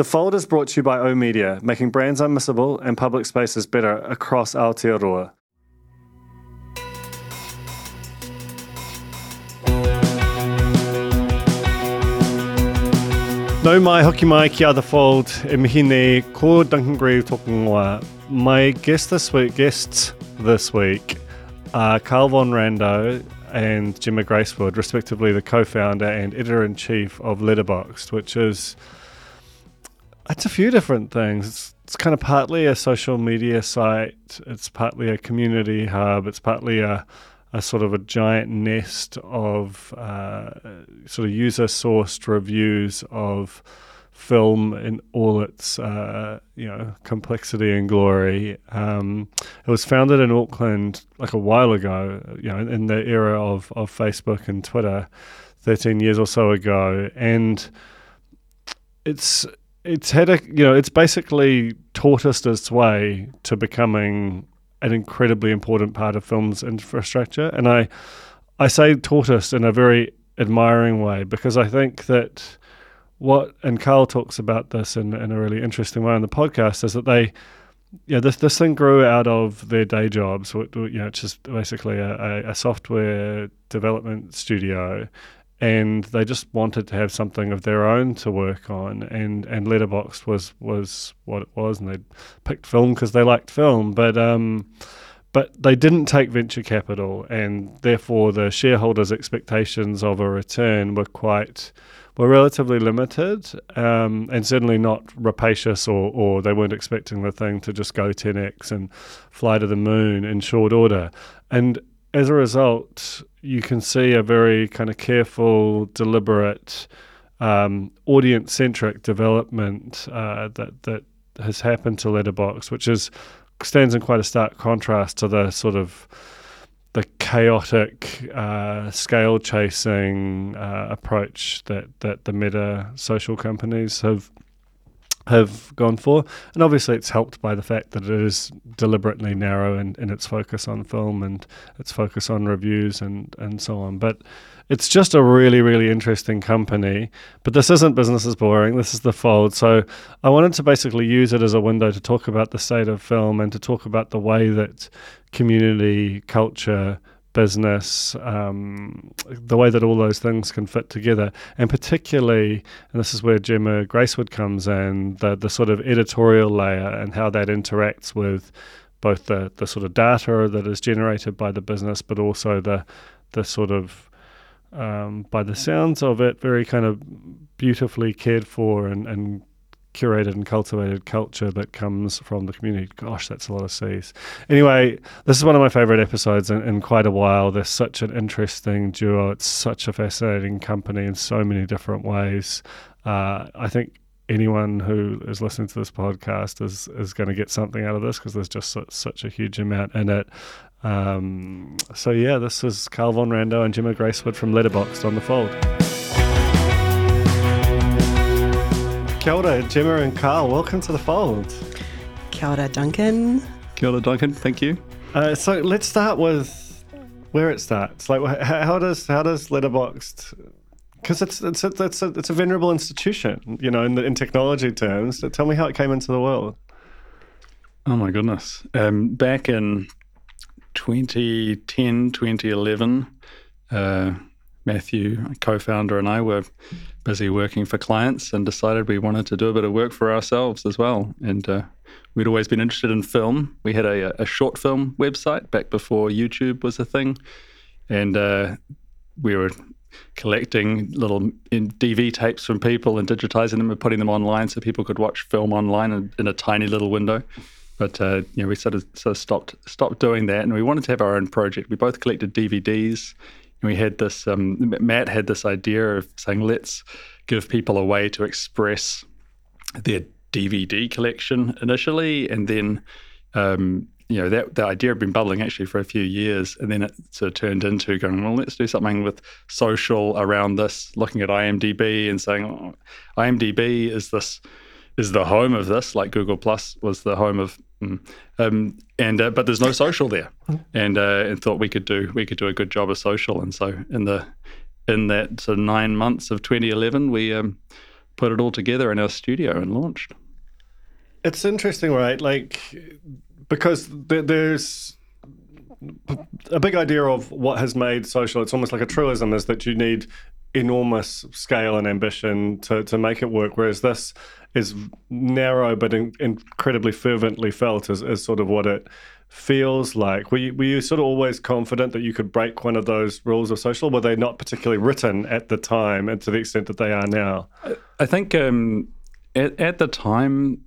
The Fold is brought to you by O Media, making brands unmissable and public spaces better across Aotearoa. No mai hoki mai ki other fold e mihi nei ko Duncan Greive talking wa. My guest this week guests this week are Karl Von Randow and Gemma Gracewood, respectively the co-founder and editor-in-chief of Letterboxd, which is it's a few different things. It's, it's kind of partly a social media site. It's partly a community hub. It's partly a a sort of a giant nest of uh, sort of user sourced reviews of film in all its uh, you know complexity and glory. Um, it was founded in Auckland like a while ago, you know, in the era of, of Facebook and Twitter, thirteen years or so ago, and it's it's had a you know it's basically tortoised its way to becoming an incredibly important part of film's infrastructure. And I, I say tortoise in a very admiring way because I think that what and Karl talks about this in, in a really interesting way on the podcast is that they, yeah, this this thing grew out of their day jobs. You know, it's just basically a, a software development studio, and they just wanted to have something of their own to work on and and letterboxd was was what it was and they picked film because they liked film but um but they didn't take venture capital and therefore the shareholders expectations of a return were quite were relatively limited um, and certainly not rapacious or, or they weren't expecting the thing to just go 10x and fly to the moon in short order. And as a result, you can see a very kind of careful, deliberate, um, audience-centric development uh, that that has happened to Letterboxd, which is stands in quite a stark contrast to the sort of the chaotic, uh, scale chasing uh, approach that, that the meta social companies have have gone for. And obviously, it's helped by the fact that it is deliberately narrow in, in its focus on film and its focus on reviews and, and so on. But it's just a really, really interesting company. But this isn't Business is Boring. This is The Fold. So I wanted to basically use it as a window to talk about the state of film and to talk about the way that community, culture, business, um, the way that all those things can fit together, and particularly, and this is where Gemma Gracewood comes in, the the sort of editorial layer and how that interacts with both the the sort of data that is generated by the business, but also the the sort of um, by the sounds of it, very kind of beautifully cared for and, and curated and cultivated culture that comes from the community. Gosh, that's a lot of C's. Anyway, this is one of my favorite episodes in, in, quite a while. They're such an interesting duo. It's such a fascinating company in so many different ways. Uh, I think anyone who is listening to this podcast is is going to get something out of this because there's just such, such a huge amount in it. Um, so yeah, this is Karl Von Randow and Gemma Gracewood from Letterboxd on the Fold. Kia ora, Gemma and Karl. Welcome to the fold. Kia ora, Duncan. Kia ora, Duncan. Thank you. Uh, so let's start with where it starts. Like, how does how does Letterboxd? Because it's it's a, it's a it's a venerable institution, you know, in, the, in technology terms. So Tell me how it came into the world. Oh my goodness! Um, back in 2010, 2011. Uh, Matthew, co-founder, and I were busy working for clients and decided we wanted to do a bit of work for ourselves as well. And uh, we'd always been interested in film. We had a, a, short film website back before YouTube was a thing, and uh, we were collecting little DV tapes from people and digitizing them and putting them online so people could watch film online in, in a tiny little window. But uh, you know, we sort of sort of stopped stopped doing that, and we wanted to have our own project. We both collected DVDs we had this. Um, Matt had this idea of saying, let's give people a way to express their DVD collection initially, and then um, you know that the idea had been bubbling actually for a few years, and then it sort of turned into going, well, let's do something with social around this, looking at IMDb and saying, oh, IMDb is this is the home of this, like Google Plus was the home of, mm, um, and uh, but there's no social there, and uh, and thought we could do we could do a good job of social, and so in the in that sort of nine months of 2011, we um, put it all together in our studio and launched. It's interesting, right? Like because th- there's a big idea of what has made social. It's almost like a truism is that you need enormous scale and ambition to, to make it work, whereas this is narrow but in, incredibly fervently felt as, as sort of what it feels like. Were you, were you sort of always confident that you could break one of those rules of social? Were they not particularly written at the time and to the extent that they are now? I think um, at, at the time,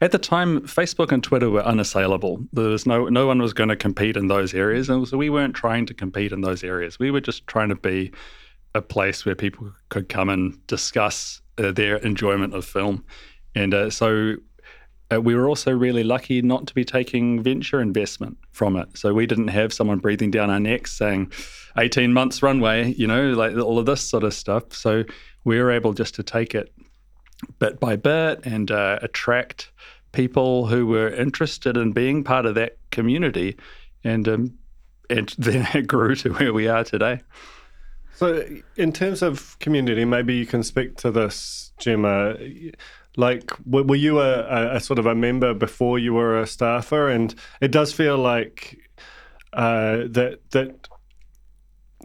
at the time, Facebook and Twitter were unassailable. There was no no one was going to compete in those areas, and so we weren't trying to compete in those areas. We were just trying to be a place where people could come and discuss uh, their enjoyment of film, and uh, so uh, we were also really lucky not to be taking venture investment from it. So we didn't have someone breathing down our necks saying, 18 months runway, you know, like all of this sort of stuff. So we were able just to take it bit by bit and uh, attract people who were interested in being part of that community, and um, and then it grew to where we are today. So, in terms of community, maybe you can speak to this, Gemma. Like, were you a, a sort of a member before you were a staffer? And it does feel like uh, that that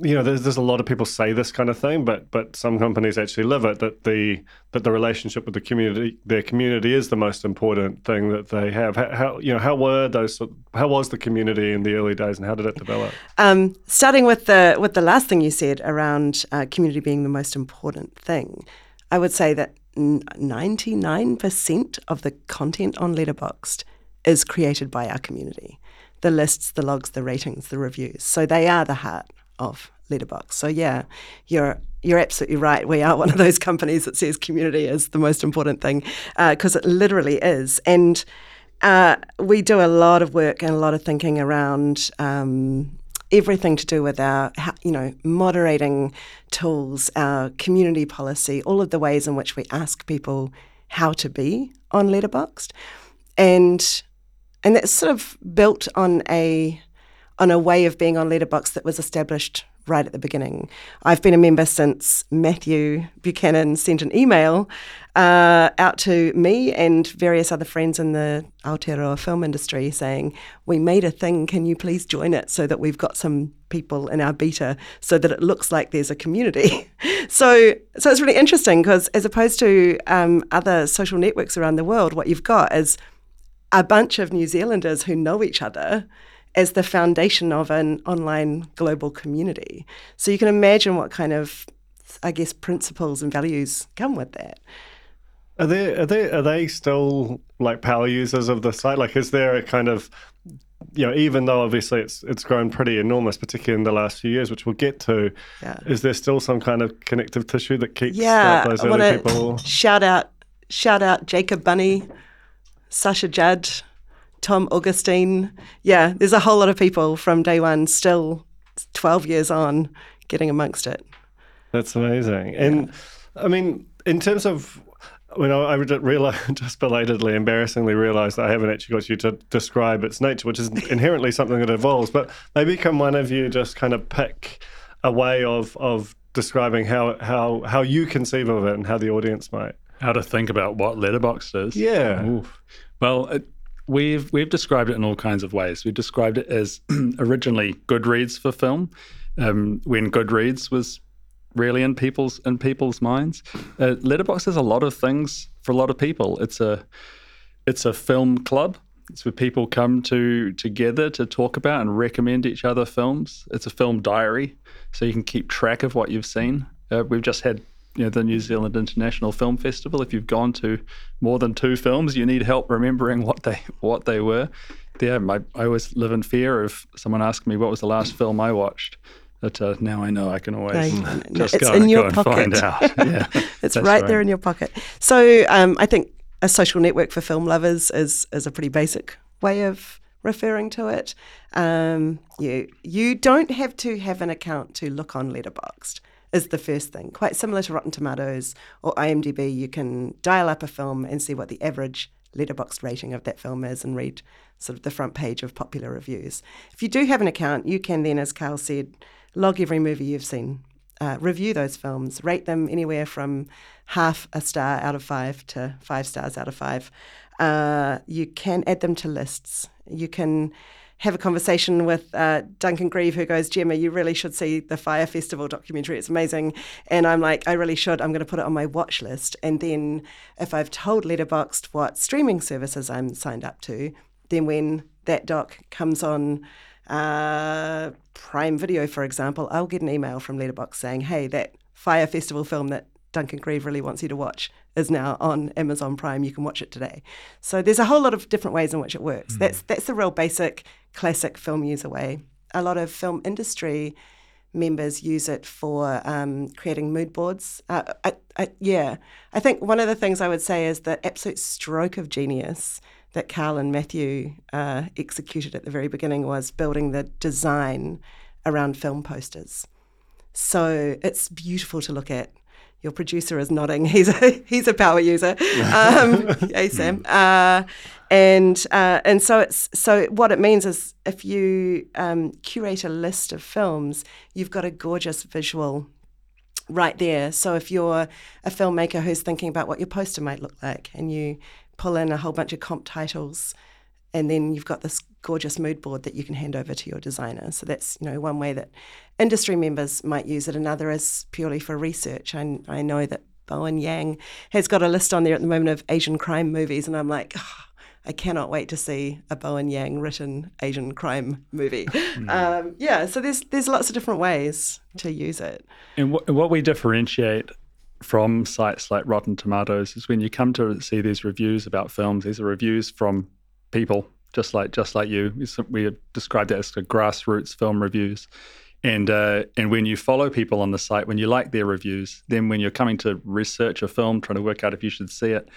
you know, there's, there's a lot of people say this kind of thing, but but some companies actually live it. That the that the relationship with the community, their community, is the most important thing that they have. How, how you know how were those? How was the community in the early days, and how did it develop? Um, starting with the with the last thing you said around uh, community being the most important thing, I would say that ninety nine percent of the content on Letterboxd is created by our community. The lists, the logs, the ratings, the reviews. So they are the heart of Letterboxd. So yeah, you're you're absolutely right. We are one of those companies that says community is the most important thing because uh, it literally is. And uh, we do a lot of work and a lot of thinking around um, everything to do with our, you know, moderating tools, our community policy, all of the ways in which we ask people how to be on Letterboxd, and and that's sort of built on a on a way of being on Letterboxd that was established right at the beginning. I've been a member since Matthew Buchanan sent an email uh, out to me and various other friends in the Aotearoa film industry saying, We made a thing, can you please join it so that we've got some people in our beta so that it looks like there's a community. so, so it's really interesting because as opposed to um, other social networks around the world, what you've got is a bunch of New Zealanders who know each other as the foundation of an online global community. So you can imagine what kind of, I guess, principles and values come with that. Are they are they are they still like power users of the site? Like, is there a kind of you know, even though obviously it's it's grown pretty enormous, particularly in the last few years, which we'll get to, yeah. is there still some kind of connective tissue that keeps yeah, those early people? Shout out, shout out, Jacob Bunny, Sasha Judd, Tom Augustine. Yeah, there's a whole lot of people from day one still 12 years on getting amongst it. That's amazing. Yeah. And I mean, in terms of when I, I realized, just belatedly, embarrassingly realized I haven't actually got you to describe its nature, which is inherently something that evolves. But maybe can one of you just kind of pick a way of of describing how how how you conceive of it and how the audience might how to think about what Letterboxd is. Yeah. Oof. Well, it, We've we've described it in all kinds of ways. We've described it as originally Goodreads for film, um, when Goodreads was really in people's in people's minds. Uh, Letterboxd is a lot of things for a lot of people. It's a it's a film club. It's where people come to together to talk about and recommend each other films. It's a film diary, so you can keep track of what you've seen. Uh, we've just had you know, the New Zealand International Film Festival. If you've gone to more than two films, you need help remembering what they what they were. Yeah, my, I always live in fear of someone asking me what was the last film I watched, But uh, now I know I can always No, just it's go, in and, your go and pocket. find out. Yeah, It's that's right, there in your pocket. So um, I think a social network for film lovers is is a pretty basic way of referring to it. Um, you you don't have to have an account to look on Letterboxd. Is the first thing quite similar to Rotten Tomatoes or IMDb? You can dial up a film and see what the average Letterboxd rating of that film is and read sort of the front page of popular reviews. If you do have an account, you can then, as Karl said, log every movie you've seen uh, review those films, rate them anywhere from half a star out of five to five stars out of five. Uh, you can add them to lists. You can have a conversation with uh, Duncan Greive, who goes, Gemma, you really should see the Fire Festival documentary. It's amazing. And I'm like, I really should. I'm going to put it on my watch list. And then if I've told Letterboxd what streaming services I'm signed up to, then when that doc comes on uh, Prime Video, for example, I'll get an email from Letterboxd saying, "Hey, that Fire Festival film that Duncan Greive really wants you to watch is now on Amazon Prime. You can watch it today." So there's a whole lot of different ways in which it works. That's that's the real basic, classic film user way. A lot of film industry members use it for um, creating mood boards. Uh, I, I, yeah, I think one of the things I would say is the absolute stroke of genius that Karl and Matthew uh, executed at the very beginning was building the design around film posters. So it's beautiful to look at. Your producer is nodding. He's a he's a power user. Um, hey Sam. Uh, and uh, and so it's so what it means is if you um, curate a list of films, you've got a gorgeous visual right there. So if you're a filmmaker who's thinking about what your poster might look like, and you pull in a whole bunch of comp titles, and then you've got this gorgeous mood board that you can hand over to your designer. So that's you know one way that industry members might use it. Another is purely for research. I, I know that Bowen Yang has got a list on there at the moment of Asian crime movies, and I'm like. "Ah, I cannot wait to see a Bowen Yang written Asian crime movie. Um, yeah, so there's there's lots of different ways to use it. And wh- what we differentiate from sites like Rotten Tomatoes is when you come to see these reviews about films, these are reviews from people just like just like you. We describe that as grassroots film reviews. And uh, and when you follow people on the site, when you like their reviews, then when you're coming to research a film, trying to work out if you should see it,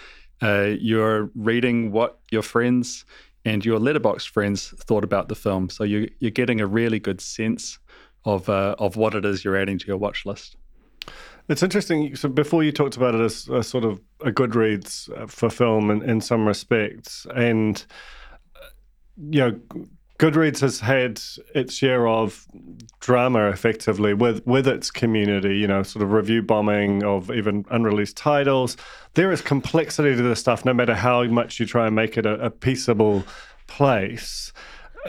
uh, you're reading what your friends and your Letterboxd friends thought about the film. So you, you're getting a really good sense of uh, of what it is you're adding to your watch list. It's interesting. So before you talked about it as a sort of a Goodreads for film in, in some respects, and uh, you know, Goodreads has had its share of drama effectively with with its community. You know, sort of review bombing of even unreleased titles. There is complexity to this stuff, no matter how much you try and make it a, a peaceable place.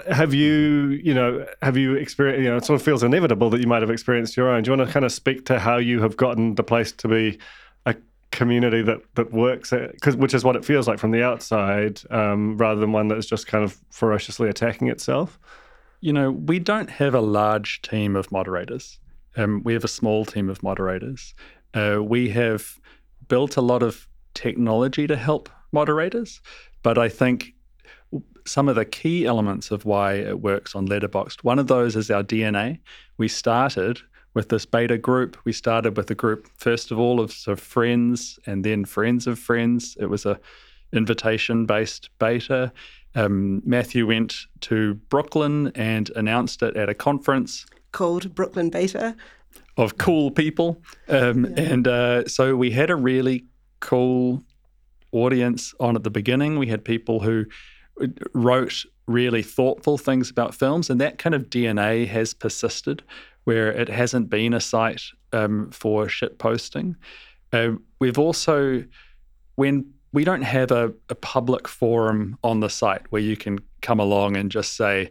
Have you, you know, have you experienced, you know, it sort of feels inevitable that you might have experienced your own. Do you want to kind of speak to how you have gotten the place to be a community that, that works, because which is what it feels like from the outside, um, rather than one that is just kind of ferociously attacking itself? You know, we don't have a large team of moderators. Um, we have a small team of moderators. Uh, we have built a lot of technology to help moderators, but I think some of the key elements of why it works on Letterboxd. One of those is our DNA. We started with this beta group. We started with a group first of all of sort of friends and then friends of friends. It was a invitation based beta. Um, Matthew went to Brooklyn and announced it at a conference Called Brooklyn Beta. of cool people. Um, And uh, so we had a really cool audience on at the beginning. We had people who wrote really thoughtful things about films, and that kind of DNA has persisted where it hasn't been a site um, for shit posting. Uh, we've also, when we don't have a, a public forum on the site where you can come along and just say,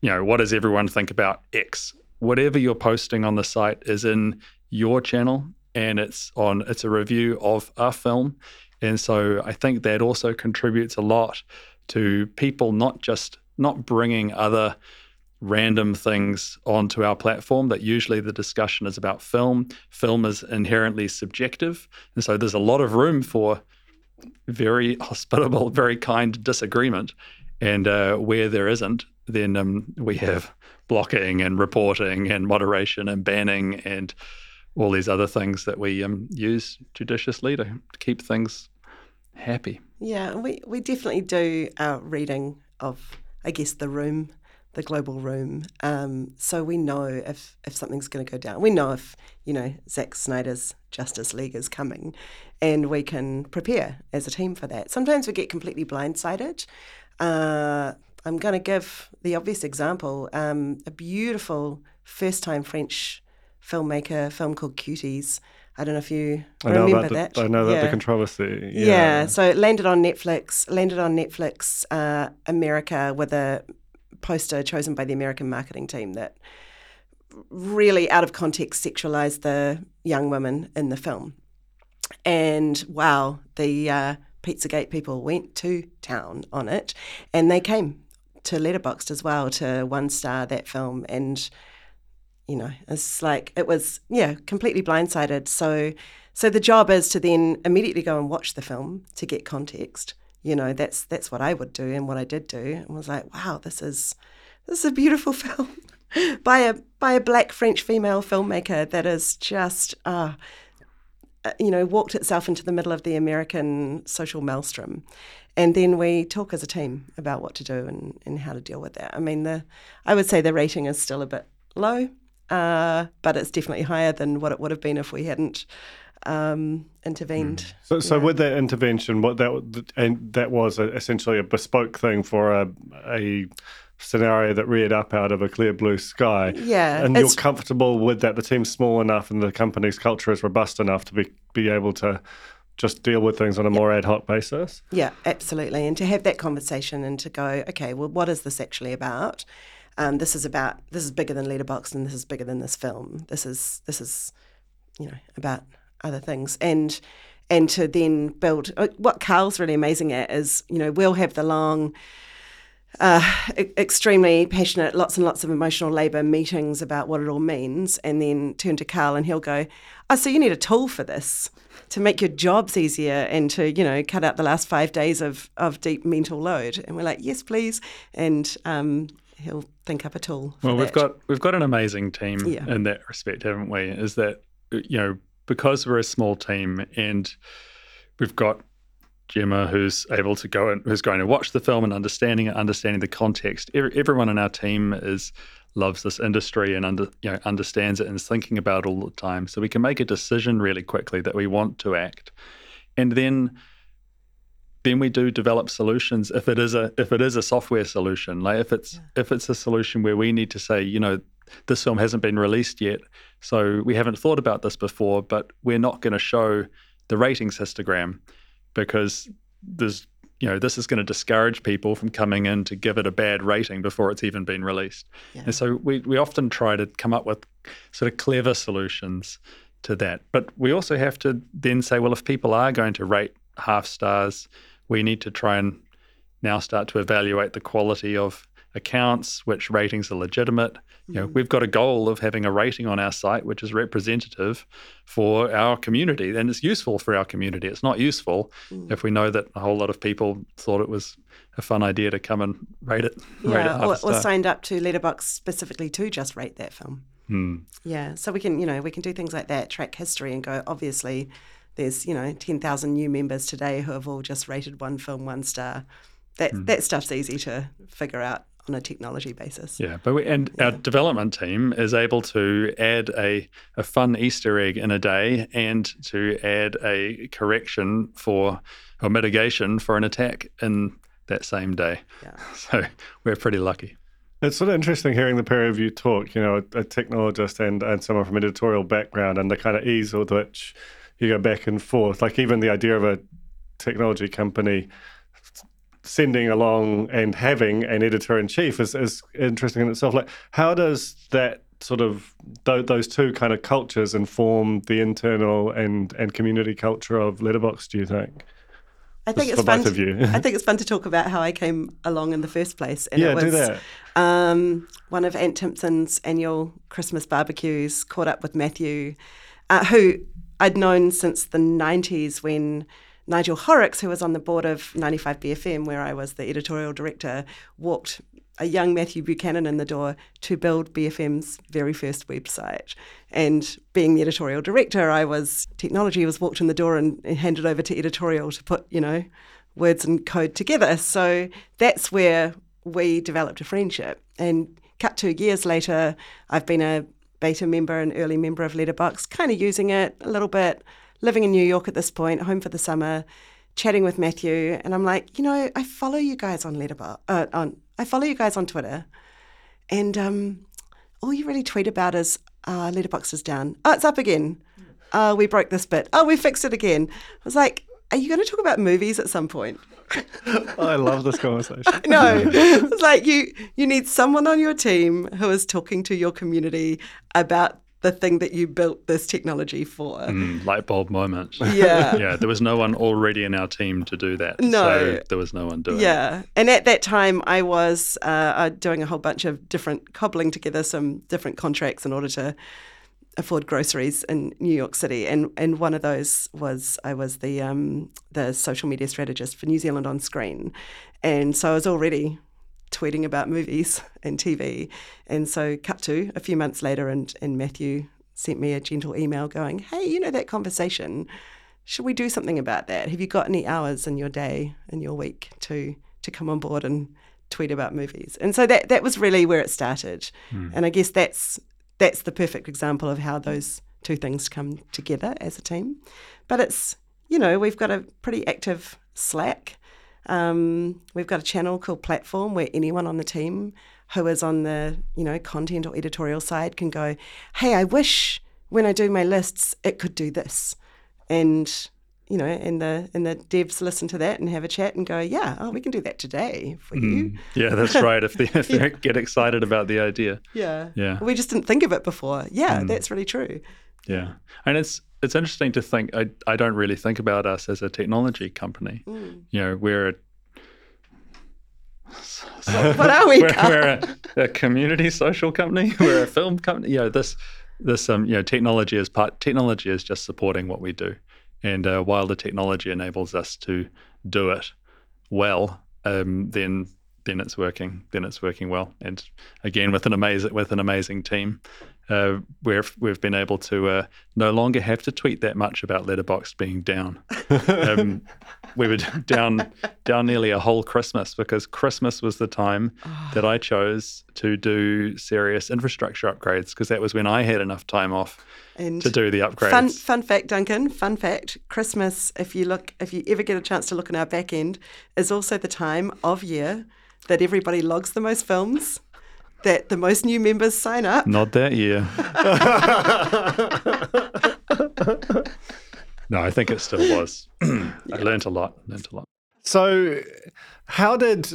you know, what does everyone think about X? Whatever you're posting on the site is in your channel and it's on it's a review of a film. And so I think that also contributes a lot to people not just not bringing other random things onto our platform that usually the discussion is about film. Film is inherently subjective. And so there's a lot of room for very hospitable, very kind disagreement. And uh, where there isn't, then um, we have blocking and reporting and moderation and banning and all these other things that we um, use judiciously to keep things happy. Yeah, we, we definitely do our reading of, I guess, the room, the global room. Um, so we know if, if something's going to go down. We know if, you know, Zack Snyder's Justice League is coming and we can prepare as a team for that. Sometimes we get completely blindsided. Uh, I'm going to give the obvious example um, a beautiful first time French filmmaker film called Cuties. I don't know if you I know remember about that. the, I know that Yeah. the controversy. Yeah. Yeah. so it landed on Netflix, landed on Netflix uh, America with a poster chosen by the American marketing team that really out of context sexualized the young women in the film. And wow, the uh, Pizzagate people went to town on it and they came to Letterboxd as well to one star that film and you know it's like it was yeah completely blindsided. So so the job is to then immediately go and watch the film to get context. You know that's that's what I would do and what I did do. And was like wow this is this is a beautiful film by a by a black French female filmmaker that is just uh, uh, you know walked itself into the middle of the American social maelstrom. And then we talk as a team about what to do and, and how to deal with that. I mean, the I would say the rating is still a bit low, uh, but it's definitely higher than what it would have been if we hadn't um, intervened. So, so with that intervention, what that and that was a, essentially a bespoke thing for a, a scenario that reared up out of a clear blue sky. Yeah, and you're comfortable with that. The team's small enough, and the company's culture is robust enough to be be able to just deal with things on a more ad hoc basis. Yeah, absolutely. And to have that conversation and to go, okay, well, what is this actually about? Um, this is about this is bigger than Letterboxd and this is bigger than this film. This is this is, you know, about other things and and to then build uh, what Karl's really amazing at is you know we'll have the long uh, extremely passionate, lots and lots of emotional labour meetings about what it all means, and then turn to Karl and he'll go, "Oh, so you need a tool for this to make your jobs easier and to you know cut out the last five days of of deep mental load." And we're like, "Yes, please," and um, he'll think up a tool. Well, we've that. got we've got an amazing team Yeah. in that respect, haven't we? Is that you know because we're a small team and we've got Gemma who's able to go and who's going to watch the film and understanding it, understanding the context. Every, everyone in our team is loves this industry and under you know understands it and is thinking about it all the time. So we can make a decision really quickly that we want to act, and then then we do develop solutions if it is a if it is a software solution. Like if it's if it's a solution where we need to say you know this film hasn't been released yet so we haven't thought about this before but we're not going to show the ratings histogram because there's you know this is going to discourage people from coming in to give it a bad rating before it's even been released. Yeah. and so we, we often try to come up with sort of clever solutions to that. But we also have to then say well if people are going to rate half stars we need to try and now start to evaluate the quality of accounts, which ratings are legitimate. You know, we've got a goal of having a rating on our site which is representative for our community, and it's useful for our community. It's not useful if we know that a whole lot of people thought it was a fun idea to come and rate it. rate it yeah, or, or signed up to Letterboxd specifically to just rate that film. Hmm. Yeah, so we can, you know, we can do things like that, track history, and go. Obviously, there's, you know, ten thousand new members today who have all just rated one film one star. That Hmm. that stuff's easy to figure out on a technology basis. Yeah, but we, and our development team is able to add a, a fun Easter egg in a day and to add a correction for or mitigation for an attack in that same day. Yeah. So we're pretty lucky. It's sort of interesting hearing the peer review talk, you know, a, a technologist and, and someone from editorial background and the kind of ease with which you go back and forth. Like even the idea of a technology company sending along and having an editor in chief is, is interesting in itself. Like, how does that sort of th- those two kind of cultures inform the internal and and community culture of Letterboxd? Do you think? I think it's fun. to- I think it's fun to talk about how I came along in the first place. And yeah, it was, do that. Um, one of Ant Timpson's annual Christmas barbecues caught up with Matthew, uh, who I'd known since the 90s when Nigel Horrocks, who was on the board of 95BFM, where I was the editorial director, walked a young Matthew Buchanan in the door to build BFM's very first website. And being the editorial director, I was technology was walked in the door and, and handed over to editorial to put, you know, words and code together. So that's where we developed a friendship. And cut two years later, I've been a beta member and early member of Letterboxd, kind of using it a little bit, living in New York at this point, home for the summer, chatting with Matthew, and I'm like, you know, I follow you guys on Letterboxd, uh, on I follow you guys on Twitter, and um, all you really tweet about is uh, Letterboxd is down. Oh, it's up again. Oh, we broke this bit. Oh, we fixed it again. I was like, are you going to talk about movies at some point? I love this conversation. no, it's like you you need someone on your team who is talking to your community about the thing that you built this technology for. Mm, light bulb moment. Yeah. yeah. There was no one already in our team to do that. No. So there was no one doing it. Yeah. And at that time, I was uh, uh, doing a whole bunch of different, cobbling together some different contracts in order to afford groceries in New York City, and and one of those was I was the um, the social media strategist for New Zealand on Screen, and so I was already tweeting about movies and TV, and so cut to a few months later, and and Matthew sent me a gentle email going, hey, you know that conversation, should we do something about that? Have you got any hours in your day in your week to to come on board and tweet about movies? And so that that was really where it started, and I guess that's that's the perfect example of how those two things come together as a team. But it's, you know, we've got a pretty active Slack. Um, we've got a channel called Platform where anyone on the team who is on the, you know, content or editorial side can go, hey, I wish when I do my lists it could do this. And you know, and the and the devs listen to that and have a chat and go, yeah, oh, we can do that today for you. Yeah, that's right. If they, if they get excited about the idea. Yeah, Yeah. We just didn't think of it before. Yeah, that's really true. Yeah, and it's it's interesting to think. I I don't really think about us as a technology company. Mm. You know, we're a What are we? we're, we're a, a community social company. We're a film company. You know, this this um you know technology is part. Technology is just supporting what we do, and uh, while the technology enables us to do it well, um, then then it's working. Then it's working well. And again, with an amazing with an amazing team, uh, we've we've been able to uh, no longer have to tweet that much about Letterboxd being down. um, we were down down nearly a whole Christmas because Christmas was the time that I chose to do serious infrastructure upgrades because that was when I had enough time off And to do the upgrades. Fun fun fact, Duncan. Fun fact: Christmas, if you look, if you ever get a chance to look in our back end, is also the time of year that everybody logs the most films, that the most new members sign up. Not that year. no, I think it still was. I learnt a lot. Learnt a lot. So, how did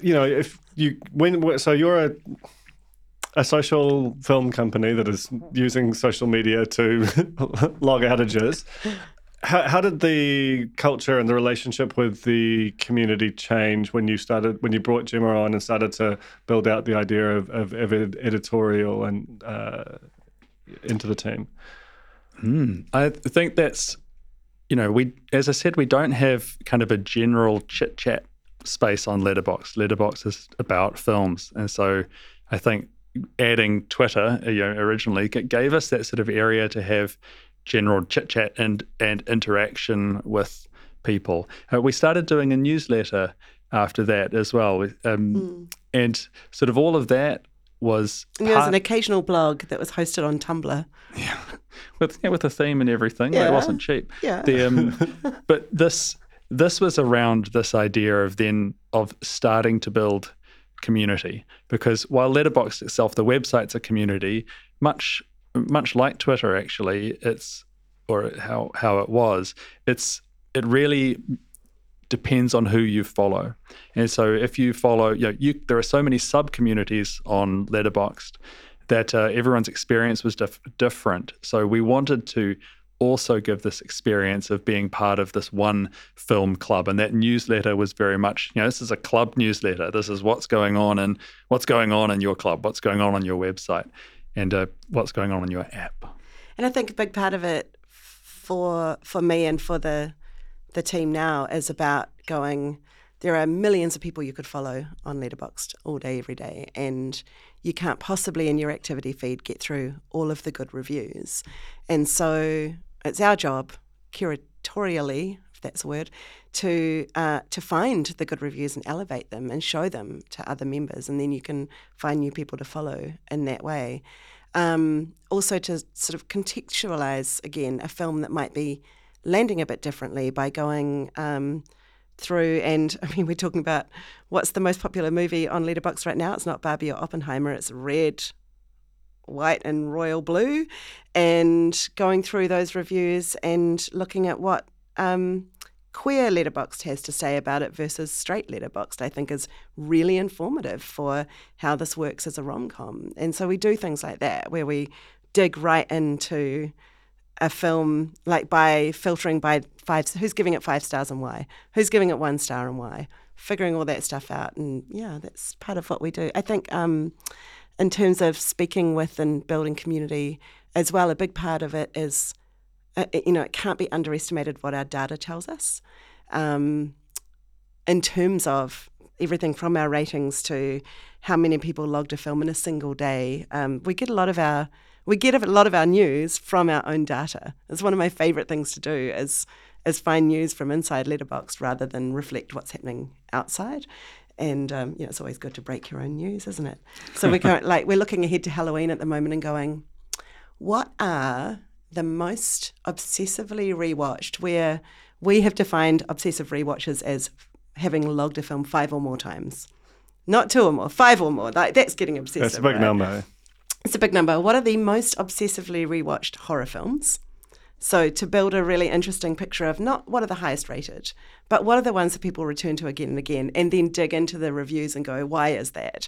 you know if you when so you're a a social film company that is using social media to log outages. How, how did the culture and the relationship with the community change when you started when you brought Gemma on and started to build out the idea of, of, of editorial and uh, into the team? I think that's, you know, we, as I said, we don't have kind of a general chit chat space on Letterboxd. Letterboxd is about films, and so I think adding Twitter, you know, originally gave us that sort of area to have general chit chat and and interaction with people. Uh, we started doing a newsletter after that as well, um, and sort of all of that was And there was an occasional blog that was hosted on Tumblr. with yeah, with a theme and everything. It wasn't cheap. Yeah. The, um, but this this was around this idea of then of starting to build community because while Letterboxd itself, the website's a community, much much like Twitter actually, it's or how how it was, it's it really depends on who you follow. And so if you follow, you know, you, there are so many sub communities on Letterboxd that uh, everyone's experience was dif- different. So we wanted to also give this experience of being part of this one film club. And that newsletter was very much, you know, this is a club newsletter. This is what's going on and what's going on in your club, what's going on on your website, and uh, what's going on in your app. And I think a big part of it for for me and for the the team now is about going. There are millions of people you could follow on Letterboxd all day, every day, and you can't possibly in your activity feed get through all of the good reviews. And so it's our job, curatorially, that's a word, to uh, to find the good reviews and elevate them and show them to other members, and then you can find new people to follow in that way. Um, also, to sort of contextualize again a film that might be landing a bit differently by going. Um, through and I mean we're talking about what's the most popular movie on Letterboxd right now. It's not Barbie or Oppenheimer, it's Red, White and Royal Blue and going through those reviews and looking at what um, queer Letterboxd has to say about it versus straight Letterboxd I think is really informative for how this works as a rom com. And so we do things like that where we dig right into a film like by filtering by five who's giving it five stars and why? Who's giving it one star and why? Figuring all that stuff out and yeah that's part of what we do. I think um, in terms of speaking with and building community as well a big part of it is uh, you know it can't be underestimated what our data tells us um, in terms of everything from our ratings to how many people logged a film in a single day um, we get a lot of our we get a lot of our news from our own data. It's one of my favorite things to do is is find news from inside Letterboxd rather than reflect what's happening outside. And um, you know, it's always good to break your own news, isn't it? So we're like we're looking ahead to Halloween at the moment and going, what are the most obsessively rewatched? Where we have defined obsessive rewatches as having logged a film five or more times, not two or more, five or more. Like that's getting obsessive. That's a big right? number. It's a big number. What are the most obsessively rewatched horror films? So, to build a really interesting picture of not what are the highest rated, but what are the ones that people return to again and again, and then dig into the reviews and go, why is that?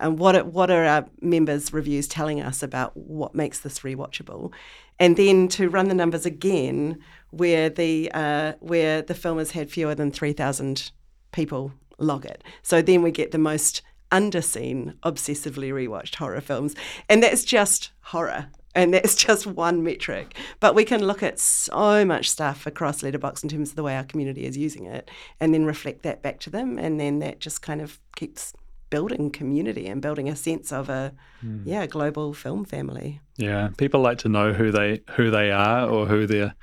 And what are, what are our members' reviews telling us about what makes this rewatchable? And then to run the numbers again, where the uh, where the film has had fewer than three thousand people log it. So then we get the most underseen, obsessively rewatched horror films. And that's just horror. And that's just one metric. But we can look at so much stuff across Letterboxd in terms of the way our community is using it and then reflect that back to them. And then that just kind of keeps building community and building a sense of a mm. yeah global film family. Yeah, people like to know who they who they are or who they're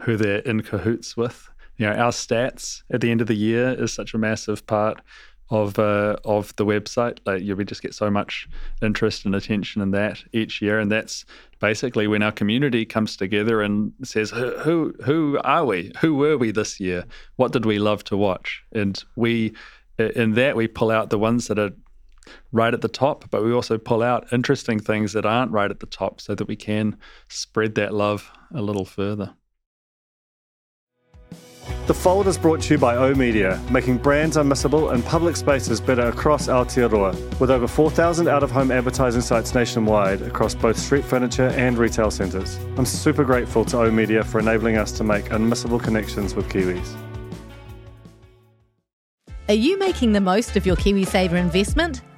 who they're in cahoots with. You know, our stats at the end of the year is such a massive part of uh, of the website. Like you, we just get so much interest and attention in that each year, and that's basically when our community comes together and says, "Who who are we? Who were we this year? What did we love to watch?" And we, in that, we pull out the ones that are right at the top, but we also pull out interesting things that aren't right at the top, so that we can spread that love a little further. The Fold is brought to you by O Media, making brands unmissable and public spaces better across Aotearoa, with over 4,000 out of home advertising sites nationwide across both street furniture and retail centres. I'm super grateful to O Media for enabling us to make unmissable connections with Kiwis. Are you making the most of your KiwiSaver investment?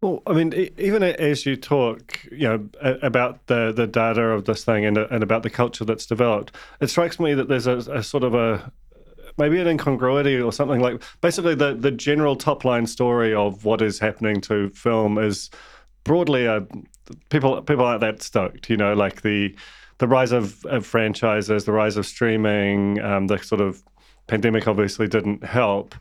Well, I mean, even as you talk, you know, about the the data of this thing and and about the culture that's developed, it strikes me that there's a, a sort of a maybe an incongruity or something like basically the the general top line story of what is happening to film is broadly a people people aren't that stoked, you know, like the the rise of, of franchises, the rise of streaming, um, the sort of pandemic obviously didn't help.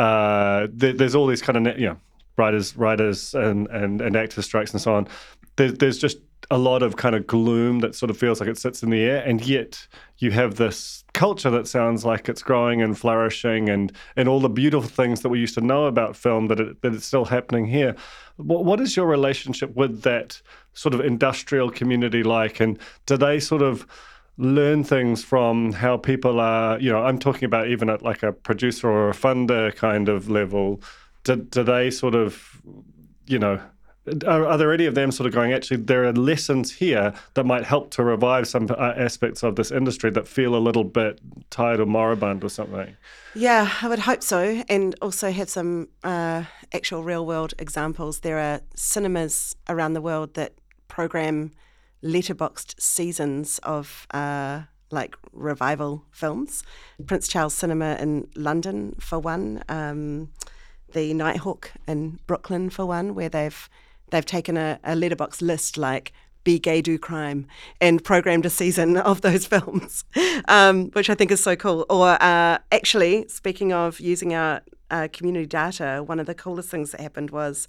Uh, there's all these kind of you know writers, writers, and and, and actors strikes and so on. There, there's just a lot of kind of gloom that sort of feels like it sits in the air, and yet you have this culture that sounds like it's growing and flourishing, and and all the beautiful things that we used to know about film that it, that it's still happening here. What, what is your relationship with that sort of industrial community like, and do they sort of learn things from how people are, you know, I'm talking about even at like a producer or a funder kind of level. Do, do they sort of, you know, are, are, there any of them sort of going, actually, there are lessons here that might help to revive some uh, aspects of this industry that feel a little bit tired or moribund or something? Yeah, I would hope so. And also have some uh, actual real world examples. There are cinemas around the world that program letterboxed seasons of. Uh, like revival films, Prince Charles Cinema in London for one, um, the Nitehawk in Brooklyn for one, where they've they've taken a, a Letterboxd list like be gay, do crime, and programmed a season of those films, um, which I think is so cool. Or uh, actually, speaking of using our uh, community data, one of the coolest things that happened was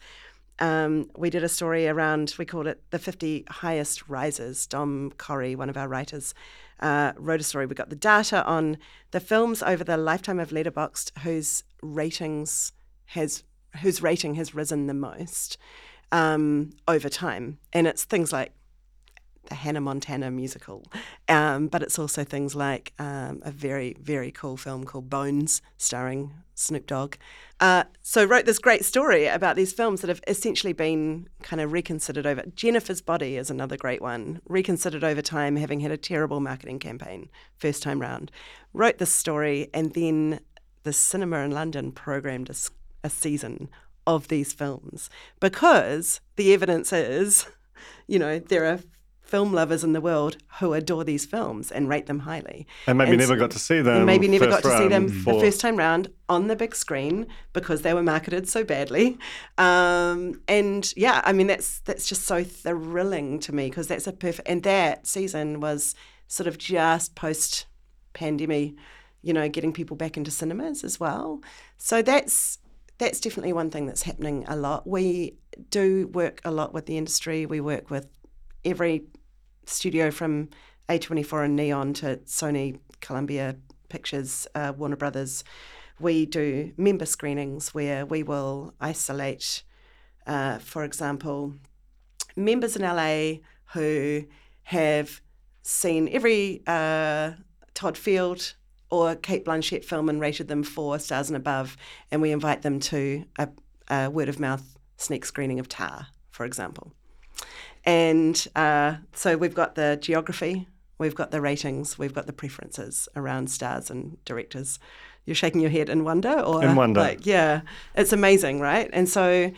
um, we did a story around, we called it the 50 highest risers. Dom Corry, one of our writers, uh, wrote a story. We got the data on the films over the lifetime of Letterboxd whose ratings has whose rating has risen the most um, over time. And it's things like the Hannah Montana musical, um, but it's also things like um, a very, very cool film called Bones, starring Snoop Dogg. Uh, so wrote this great story about these films that have essentially been kind of reconsidered over. Jennifer's Body is another great one, reconsidered over time, having had a terrible marketing campaign first time round. Wrote this story, and then the cinema in London programmed a, a season of these films because the evidence is, you know, there are film lovers in the world who adore these films and rate them highly. And maybe and never got to see them. Maybe never got to see them for... the first time round on the big screen because they were marketed so badly. Um, and yeah, I mean that's that's just so thrilling to me because that's a perfect. And that season was sort of just post pandemic, you know, getting people back into cinemas as well. So that's that's definitely one thing that's happening a lot. We do work a lot with the industry. We work with every studio from A24 and Neon to Sony, Columbia Pictures, uh, Warner Brothers. We do member screenings where we will isolate, uh, for example, members in LA who have seen every uh, Todd Field or Cate Blanchett film and rated them four stars and above, and we invite them to a, a word of mouth sneak screening of Tar, for example. And uh, so we've got the geography, we've got the ratings, we've got the preferences around stars and directors. You're shaking your head in wonder, or in wonder, like yeah, it's amazing, right? And so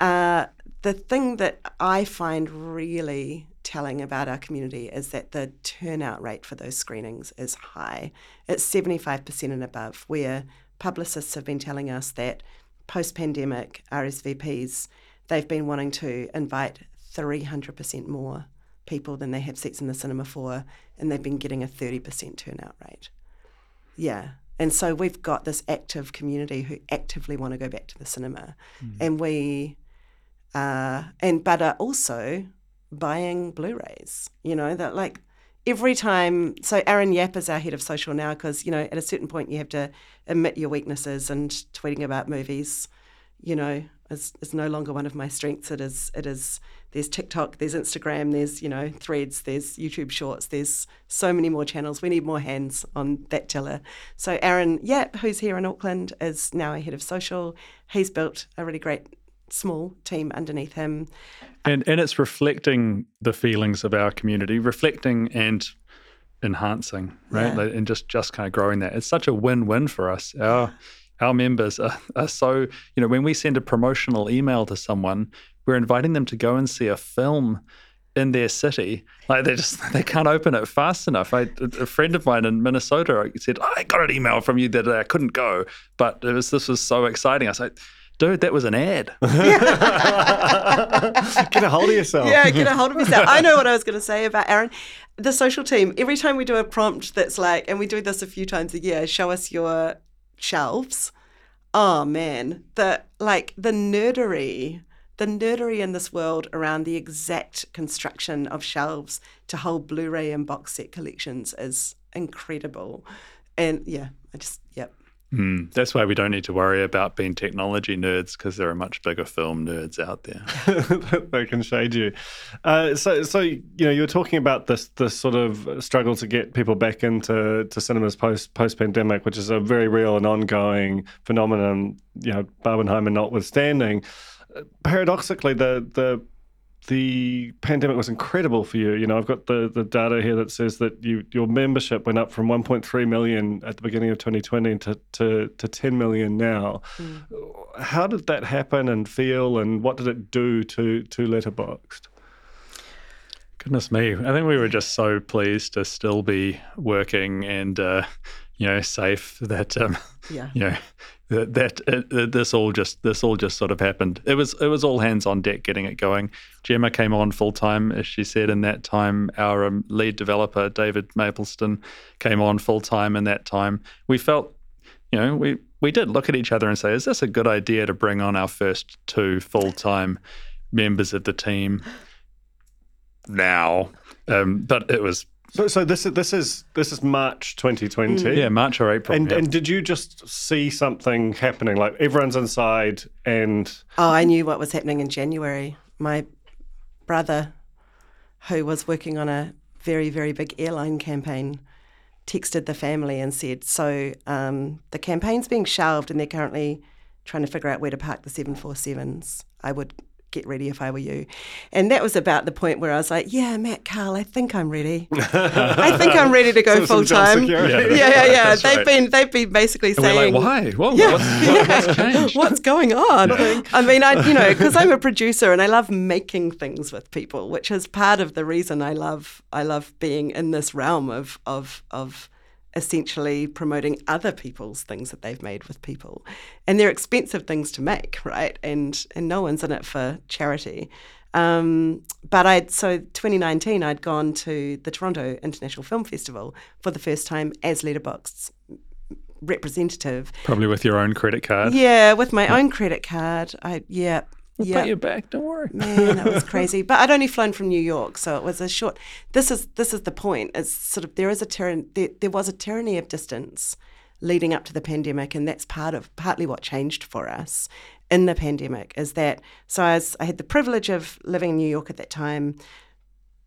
uh, the thing that I find really telling about our community is that the turnout rate for those screenings is high. It's 75% and above, where publicists have been telling us that post pandemic RSVPs, they've been wanting to invite 300% more people than they have seats in the cinema for, and they've been getting a 30% turnout rate. Yeah. And so we've got this active community who actively want to go back to the cinema. Mm. And we, uh, and but are also buying Blu-rays. You know that like every time. So Aaron Yap is our head of social now because you know at a certain point you have to admit your weaknesses and tweeting about movies. You know is is no longer one of my strengths. It is it is. There's TikTok, there's Instagram, there's you know Threads, there's YouTube Shorts. There's so many more channels. We need more hands on that tiller. So Aaron Yap, who's here in Auckland, is now our head of social. He's built a really great small team underneath him. And and it's reflecting the feelings of our community, reflecting and enhancing, right? Yeah. And just just kind of growing that. It's such a win-win for us. Our our members are, are so, you know, when we send a promotional email to someone, we're inviting them to go and see a film in their city. Like they just they can't open it fast enough. I, a friend of mine in Minnesota said, oh, "I got an email from you that I couldn't go, but it was this was so exciting." I said dude, that was an ad. get a hold of yourself. Yeah, get a hold of yourself. I know what I was going to say about Aaron. The social team, every time we do a prompt that's like, and we do this a few times a year, show us your shelves. Oh man, the like the nerdery, the nerdery in this world around the exact construction of shelves to hold Blu-ray and box set collections is incredible. And yeah, I just yep. Mm, that's why we don't need to worry about being technology nerds because there are much bigger film nerds out there. they can shade you. Uh, so, so you know, you were talking about this this sort of struggle to get people back into to cinemas post post pandemic, which is a very real and ongoing phenomenon. You know, Barbenheimer notwithstanding. Paradoxically, the the the pandemic was incredible for you. You know, I've got the, the data here that says that you your membership went up from 1.3 million at the beginning of 2020 to to, to 10 million now. Mm. How did that happen and feel, and what did it do to to Letterboxd? Goodness me, I think we were just so pleased to still be working and uh, you know safe that um, yeah. you know that, that uh, this all just this all just sort of happened. It was it was all hands on deck getting it going. Gemma came on full time, as she said. In that time, our um, lead developer David Mapleston came on full time. In that time, we felt, you know, we we did look at each other and say, "Is this a good idea to bring on our first two full time members of the team now?" Um, but it was so, so this is this is this is March 2020. Mm. Yeah, March or April. And yeah. and did you just see something happening? Like everyone's inside, and oh, I knew what was happening in January. My brother, who was working on a very very big airline campaign, texted the family and said, "So um, the campaign's being shelved, and they're currently trying to figure out where to park the 747s. I would get ready if I were you. And that was about the point where I was like, yeah, Matt Karl, I think I'm ready. I think I'm ready to go full time. Yeah, yeah, yeah. yeah. They've right. been they've been basically and saying, like, why? Whoa, yeah, what's, what's changed? what's going on? I mean, I you know, because I'm a producer and I love making things with people, which is part of the reason I love I love being in this realm of of of essentially promoting other people's things that they've made with people. And they're expensive things to make, right? And and no one's in it for charity. Um, but I so 2019 I'd gone to the Toronto International Film Festival for the first time as Letterboxd's representative. Probably with your own credit card. Yeah, with my own credit card. I yeah, We'll yep. pay you back. Don't worry. Man, that was crazy. but I'd only flown from New York, so it was a short. This is this is the point. It's sort of there is a tyranny. There, there was a tyranny of distance leading up to the pandemic, and that's part of partly what changed for us in the pandemic. Is that so? I, was, I had the privilege of living in New York at that time.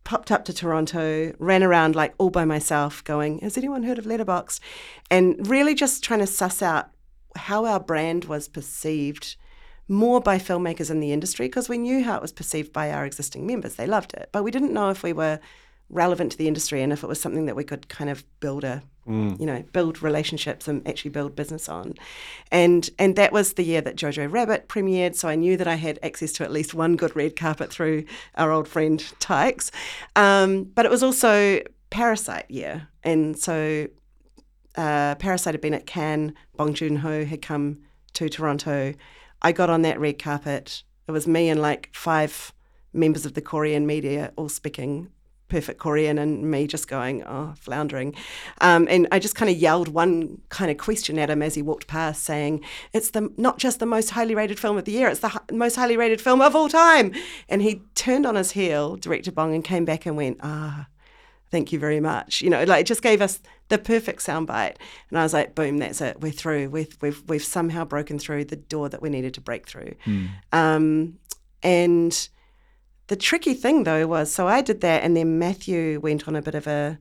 Popped up to Toronto, ran around like all by myself, going, "Has anyone heard of Letterboxd?" And really just trying to suss out how our brand was perceived more by filmmakers in the industry because we knew how it was perceived by our existing members. They loved it, but we didn't know if we were relevant to the industry and if it was something that we could kind of build a mm. you know build relationships and actually build business on. And and that was the year that jojo rabbit premiered so i knew that i had access to at least one good red carpet through our old friend Taika's. Um, but it was also parasite year. And so uh, parasite had been at cannes. Bong joon-ho had come to toronto I got on that red carpet. It was me and like five members of the Korean media all speaking perfect Korean and me just going, oh, floundering. Um, and I just kind of yelled one kind of question at him as he walked past, saying, It's the not just the most highly rated film of the year, it's the hi- most highly rated film of all time. And he turned on his heel, director Bong, and came back and went, Ah, thank you very much. You know, like it just gave us the perfect soundbite. And I was like, boom, that's it. We're through. We've, we've, we've somehow broken through the door that we needed to break through. Mm. Um, and the tricky thing though was, so I did that, and then Matthew went on a bit of a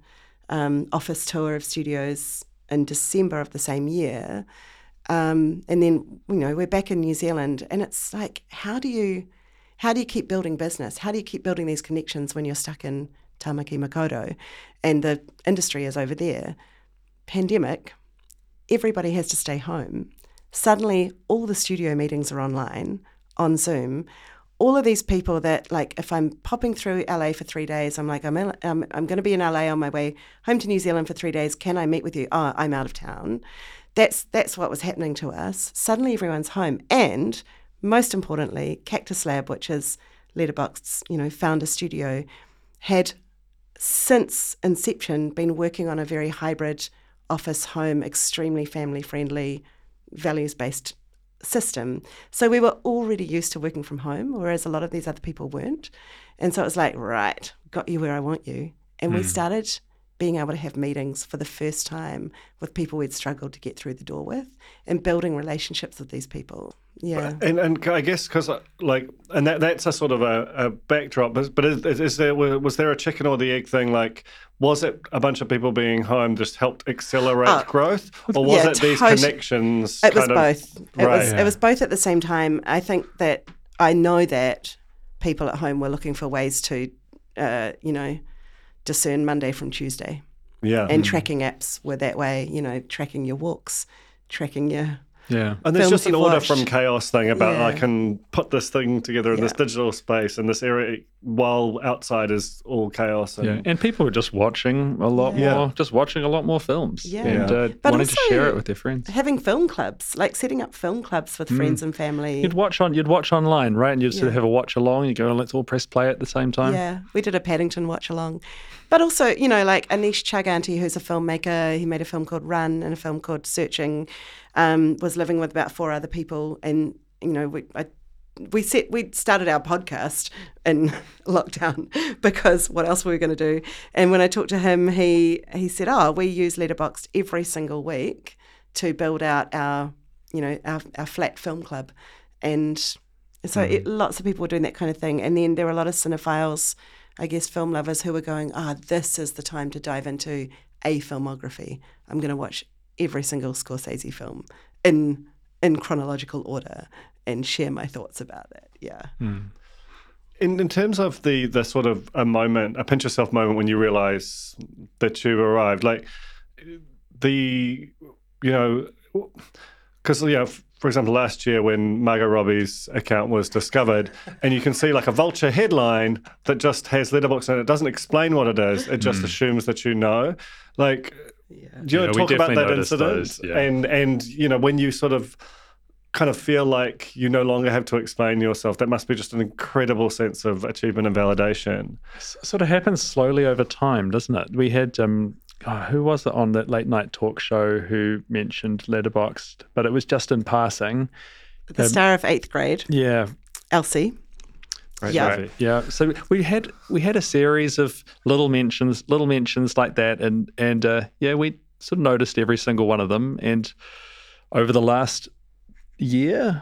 um, office tour of studios in December of the same year. Um, and then, you know, we're back in New Zealand, and it's like, how do you, how do you keep building business? How do you keep building these connections when you're stuck in Tamaki Makaurau, and the industry is over there. Pandemic, everybody has to stay home. Suddenly, all the studio meetings are online, on Zoom. All of these people that, like, if I'm popping through LA for three days, I'm like, I'm, I'm, I'm going to be in LA on my way home to New Zealand for three days. Can I meet with you? Oh, I'm out of town. That's that's what was happening to us. Suddenly, everyone's home, and most importantly, Cactuslab, which is Letterboxd's, you know, founder studio, had since inception, been working on a very hybrid office home, extremely family friendly, values based system. So we were already used to working from home, whereas a lot of these other people weren't. And so it was like, right, got you where I want you. And mm. we hmm. started being able to have meetings for the first time with people we'd struggled to get through the door with and building relationships with these people. Yeah. And and I guess because like and that that's a sort of a, a backdrop. But, but is, is there was there a chicken or the egg thing? Like, was it a bunch of people being home just helped accelerate Oh, growth, or was yeah, it these tot- connections? It was of- both. It right. was it was both at the same time. I think that I know that people at home were looking for ways to, uh, you know, discern Monday from Tuesday, Yeah. and tracking apps were that way. You know, tracking your walks, tracking your Yeah. And there's films just an order watched. from chaos thing about Yeah. I can put this thing together in this digital space in this area while outside is all chaos. And, Yeah, and people were just watching a lot Yeah. more, just watching a lot more films, Yeah. and uh, But wanting to share it with their friends. having film clubs, like setting up film clubs with friends and family. You'd watch on, you'd watch online, right? And you'd sort of have a watch along. You go, let's all press play at the same time. Yeah, we did a Paddington watch along. But also, you know, like Aneesh Chaganty, who's a filmmaker, he made a film called Run and a film called Searching, um, was living with about four other people. And, you know, we, I, we set, we started our podcast in lockdown because what else were we going to do? And when I talked to him, he, he said, oh, we use Letterboxd every single week to build out our, you know, our, our flat film club. And so it, lots of people were doing that kind of thing. And then there were a lot of cinephiles, I guess, film lovers who were going, ah, this is the time to dive into a filmography. I'm going to watch every single Scorsese film in in chronological order and share my thoughts about it. Yeah. In, in terms of the the sort of a moment, a pinch yourself moment when you realize that you've arrived, like the, you know, because, f- for example, last year when Margot Robbie's account was discovered, and you can see like a vulture headline that just has Letterboxd and it doesn't explain what it is, it just assumes that you know. Like, do you Yeah, want to talk about that incident? those, yeah. And, and, you know, when you sort of, kind of feel like you no longer have to explain yourself. That must be just an incredible sense of achievement and validation. S- sort of happens slowly over time, doesn't it? We had um, oh, who was it on that late night talk show who mentioned Letterboxd, but it was just in passing. The star of eighth grade, Yeah, Elsie. Right, Yeah. Rosie? yeah. So we had we had a series of little mentions, little mentions like that, and and uh, yeah, we sort of noticed every single one of them. And over the last year,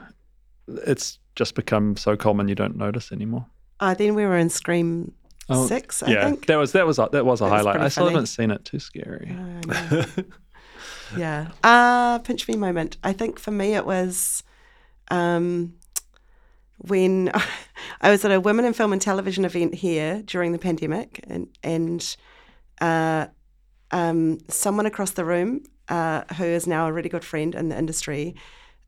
it's just become so common you don't notice anymore. Uh, then we were in Scream Oh, Six, I yeah, think. that was that was a, that was a That highlight. pretty I still funny. haven't seen it. Too scary. yeah. Uh, pinch me moment. I think for me it was um, when I was at a women in film and television event here during the pandemic, and and uh, um, someone across the room uh, who is now a really good friend in the industry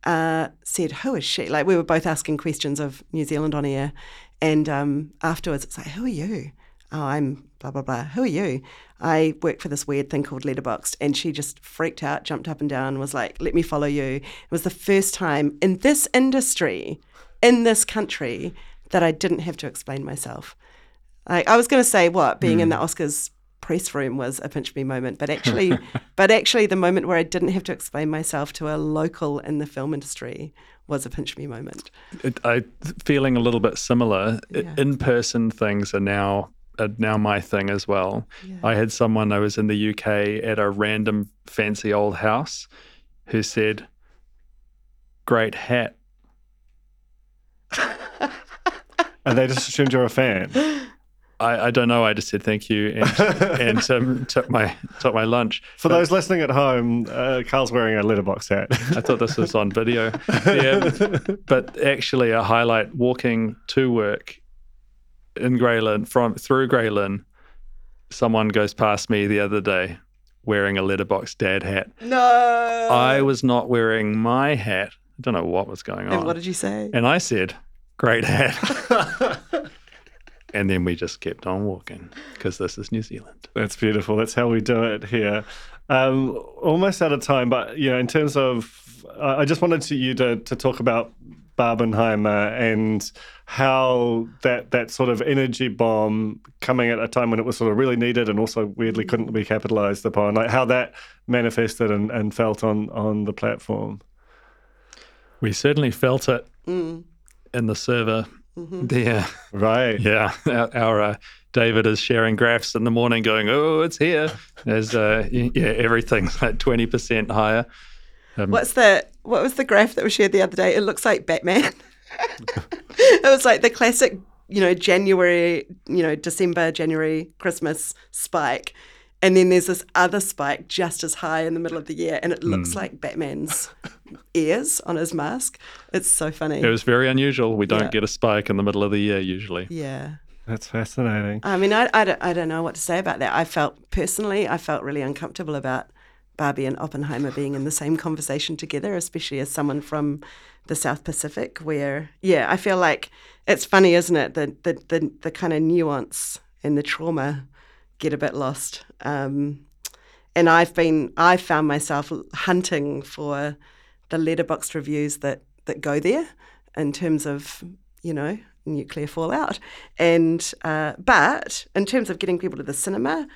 uh, said, "Who is she?" Like we were both asking questions of New Zealand on air, and um, afterwards it's like, "Who are you?" Oh, I'm blah blah blah. Who are you? I work for this weird thing called Letterboxd, and she just freaked out, jumped up and down, was like, "Let me follow you." It was the first time in this industry, in this country, that I didn't have to explain myself. Like I was going to say, what being in the Oscars press room was a pinch me moment, but actually, but actually, the moment where I didn't have to explain myself to a local in the film industry was a pinch me moment. it, I feeling a little bit similar. Yeah. In person things are now are now my thing as well. I had someone I was in the UK at a random fancy old house who said, "Great hat." And they just assumed you're a fan. I, I don't know. I just said thank you and and um, took my took my lunch. For those listening at home, uh, Karl's wearing a Letterboxd hat. I thought this was on video. Yeah, but actually, a highlight walking to work in Grey Lynn from through Grey Lynn. Someone goes past me the other day wearing a Letterboxd dad hat. No. I was not wearing my hat. I don't know what was going on. and what did you say? And I said, "Great hat." and then we just kept on walking because this is New Zealand. That's beautiful. That's how we do it here. Um, almost out of time, but you know, in terms of, I I just wanted to, you to to talk about Barbenheimer and how that that sort of energy bomb coming at a time when it was sort of really needed and also weirdly couldn't be capitalized upon, like how that manifested and, and felt on on the platform. We certainly felt it Mm. in the server Yeah, Right. yeah. Our, our uh, David is sharing graphs in the morning, going, "Oh, it's here." As uh, yeah, everything's like twenty percent higher. What's the what was the graph that was shared the other day? It looks like Batman. it was like the classic, you know, January, you know, December, January, Christmas spike. And then there's this other spike just as high in the middle of the year, and it looks hmm. like Batman's ears on his mask. It's so funny. It was very unusual. We don't Yeah. get a spike in the middle of the year usually. yeah. That's fascinating. I mean, I, I, don't, I don't know what to say about that. I felt personally, I felt really uncomfortable about Barbie and Oppenheimer being in the same conversation together, especially as someone from the South Pacific, where, yeah, I feel like it's funny, isn't it? The, the, the, the kind of nuance and the trauma get a bit lost. Um, and I've been, I've found myself hunting for the Letterboxd reviews that, that go there in terms of, you know, nuclear fallout. And, uh, but in terms of getting people to the cinema,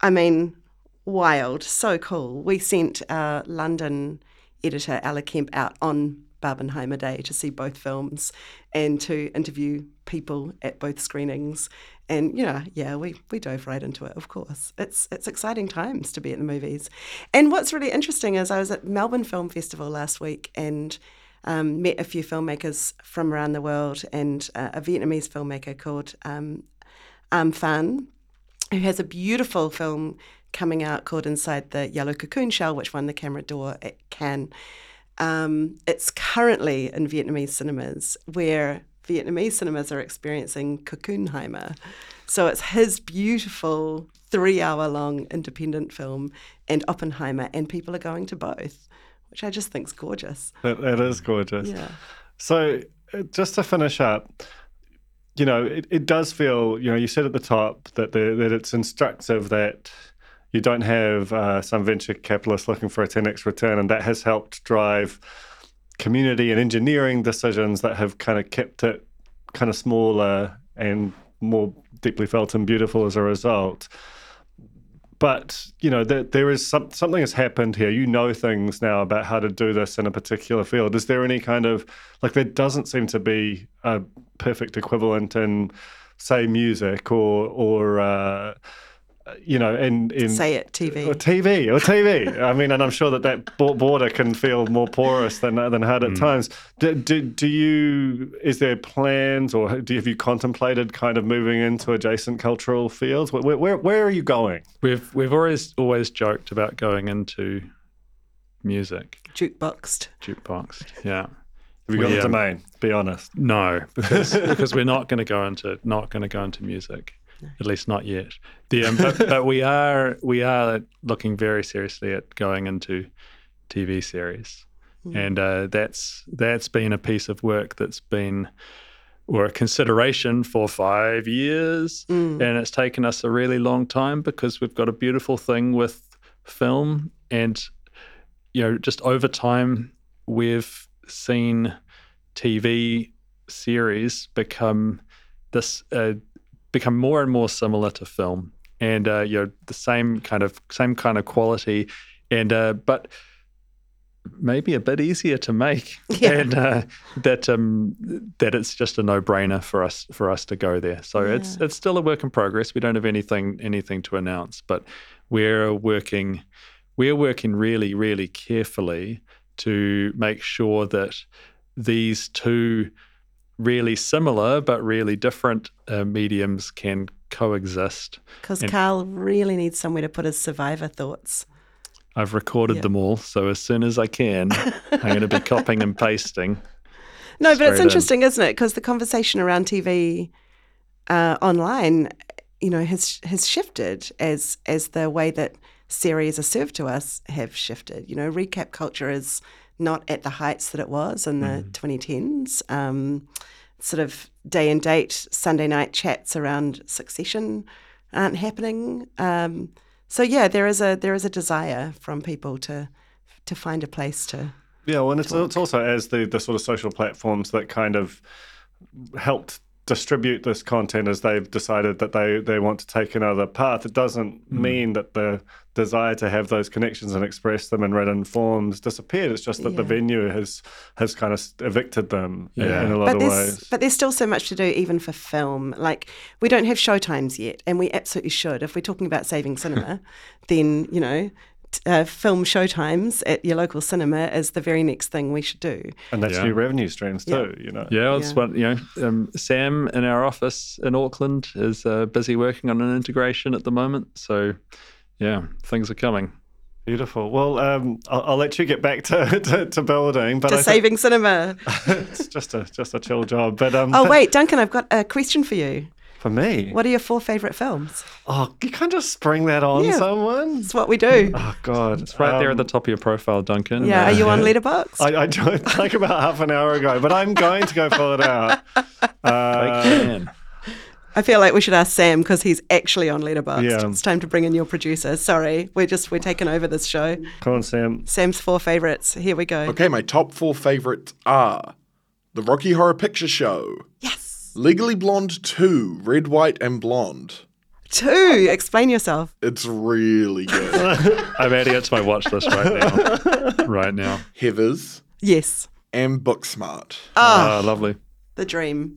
I mean, wild, so cool. We sent our London editor, Ella Kemp, out on Barbenheimer Day to see both films and to interview people at both screenings. And you know, yeah, we, we dove right into it. Of course, it's it's exciting times to be at the movies. And what's really interesting is I was at Melbourne Film Festival last week and um, met a few filmmakers from around the world, and uh, a Vietnamese filmmaker called um, Am Phan, who has a beautiful film coming out called Inside the Yellow Cocoon Shell, which won the Caméra d'Or at Cannes. Um, it's currently in Vietnamese cinemas, where Vietnamese cinemas are experiencing Cocoonheimer. So it's his beautiful three-hour-long independent film and Oppenheimer, and people are going to both, which I just think's gorgeous. That, that is gorgeous. Yeah. So, uh, just to finish up, you know, it, it does feel, you know, you said at the top that the, that it's instructive that you don't have uh, some venture capitalist looking for a 10x return, and that has helped drive community and engineering decisions that have kind of kept it kind of smaller and more deeply felt and beautiful as a result. But you know, there, there is some, something has happened here. You know things now about how to do this in a particular field. Is there any kind of like there doesn't seem to be a perfect equivalent in, say, music or or uh, you know, in in Say it, TV. or TV or TV. I mean, and I'm sure that that border can feel more porous than than hard at times. Do, do, do you? Is there plans, or do, have you contemplated kind of moving into adjacent cultural fields? Where where, where are you going? We've we've always always joked about going into music, Jukeboxed. jukebox. Yeah. Have you got We, the um, domain? Be honest. No, because because we're not going to go into not going to go into music, at least not yet. The, um, but, but we are we are looking very seriously at going into TV series, and uh, that's that's been a piece of work that's been or a consideration for five years, and it's taken us a really long time because we've got a beautiful thing with film, and you know just over time we've seen TV series become this uh, become more and more similar to film, and uh, you know the same kind of same kind of quality, and uh, but maybe a bit easier to make, Yeah. and uh, that um, that it's just a no brainer for us for us to go there. So it's it's still a work in progress. We don't have anything anything to announce, but we're working we're working really really carefully to make sure that these two really similar but really different uh, mediums can coexist. Because Karl really needs somewhere to put his survivor thoughts. I've recorded Yeah. them all, so as soon as I can, I'm going to be copying and pasting. No, but it's Straight in. interesting, isn't it? Because the conversation around TV uh, online, you know, has has shifted as as the way that series are served to us have shifted. You know, recap culture is not at the heights that it was in the 2010s. Um, sort of day and date Sunday night chats around Succession aren't happening. Um, so yeah, there is a there is a desire from people to to find a place to. Yeah, well, and it's, it's also as the, the sort of social platforms that kind of helped distribute this content as they've decided that they, they want to take another path, it doesn't Mm. mean that the desire to have those connections and express them in written forms disappeared. It's just that the venue has has kind of evicted them in- Yeah. in, a lot But of there's, ways. but there's still so much to do, even for film. Like, we don't have showtimes yet, and we absolutely should. If we're talking about saving cinema, then, you know, t- uh, film showtimes at your local cinema is the very next thing we should do. and that's Yeah. new revenue streams Yeah. too, you know. Yeah, it's Yeah. what you know. Um, Sam in our office in Auckland is uh, busy working on an integration at the moment. So, yeah, things are coming. Beautiful. Well, um, I'll, I'll let you get back to, to, to building, but To I think saving cinema. it's just a just a chill job. But um, Oh, wait, Duncan, I've got a question for you. For me, What are your four favourite films? oh, you can't just spring that on Yeah. someone. It's what we do. Oh God, It's right there at Um, the top of your profile, Duncan. Yeah, are you on Letterboxd? I, I joined like about half an hour ago, but I'm going to go fill it out. Uh, can. I feel like we should ask Sam because he's actually on Letterboxd. Yeah. It's time to bring in your producer. Sorry, we're just we're taking over this show. come on, Sam. Sam's four favourites. Here we go. Okay, my top four favorites are The Rocky Horror Picture Show, Yes. Legally Blonde 2, Red, White, and Blonde. Two. Explain yourself. It's really good. I'm adding it to my watch list right now. right now. Heathers Yes. and Booksmart. Ah, lovely. The dream.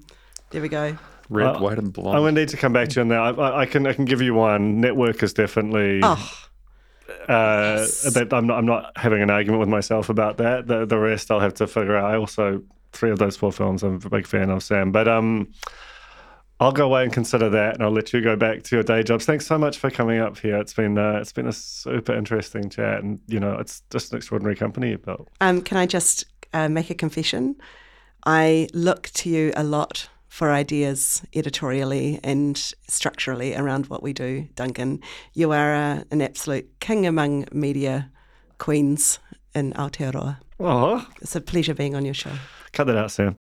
There we go. Red, Uh, white, and I'm blonde. going to need to come back to you on that. I, I, I can I can give you one. Network is definitely. Oh, Uh, that I'm not. I'm not having an argument with myself about that. The the rest I'll have to figure out. I also three of those four films I'm a big fan of, Sam. But um, I'll go away and consider that, and I'll let you go back to your day jobs. Thanks so much for coming up here. It's been uh, it's been a super interesting chat, and you know it's just an extraordinary company you built. um, can I just uh, make a confession? I look to you a lot for ideas editorially and structurally around what we do, Duncan. You are uh, an absolute king among media queens in Aotearoa. Oh, It's a pleasure being on your show. Cut that out, Sam.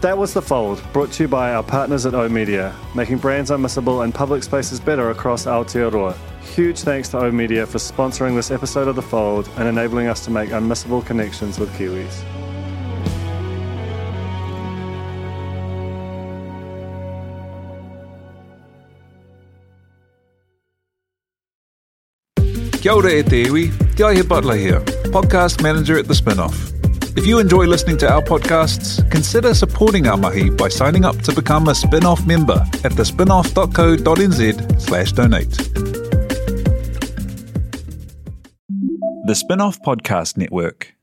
That was The Fold, brought to you by our partners at oOh!media, making brands unmissable and public spaces better across Aotearoa. Huge thanks to oOh!media for sponsoring this episode of The Fold and enabling us to make unmissable connections with Kiwis. Kia ora e te iwi, Te Butler here, podcast manager at The Spinoff. If you enjoy listening to our podcasts, consider supporting our mahi by signing up to become a spin-off member at thespinoff.co.nz slash donate. The Spinoff Podcast Network.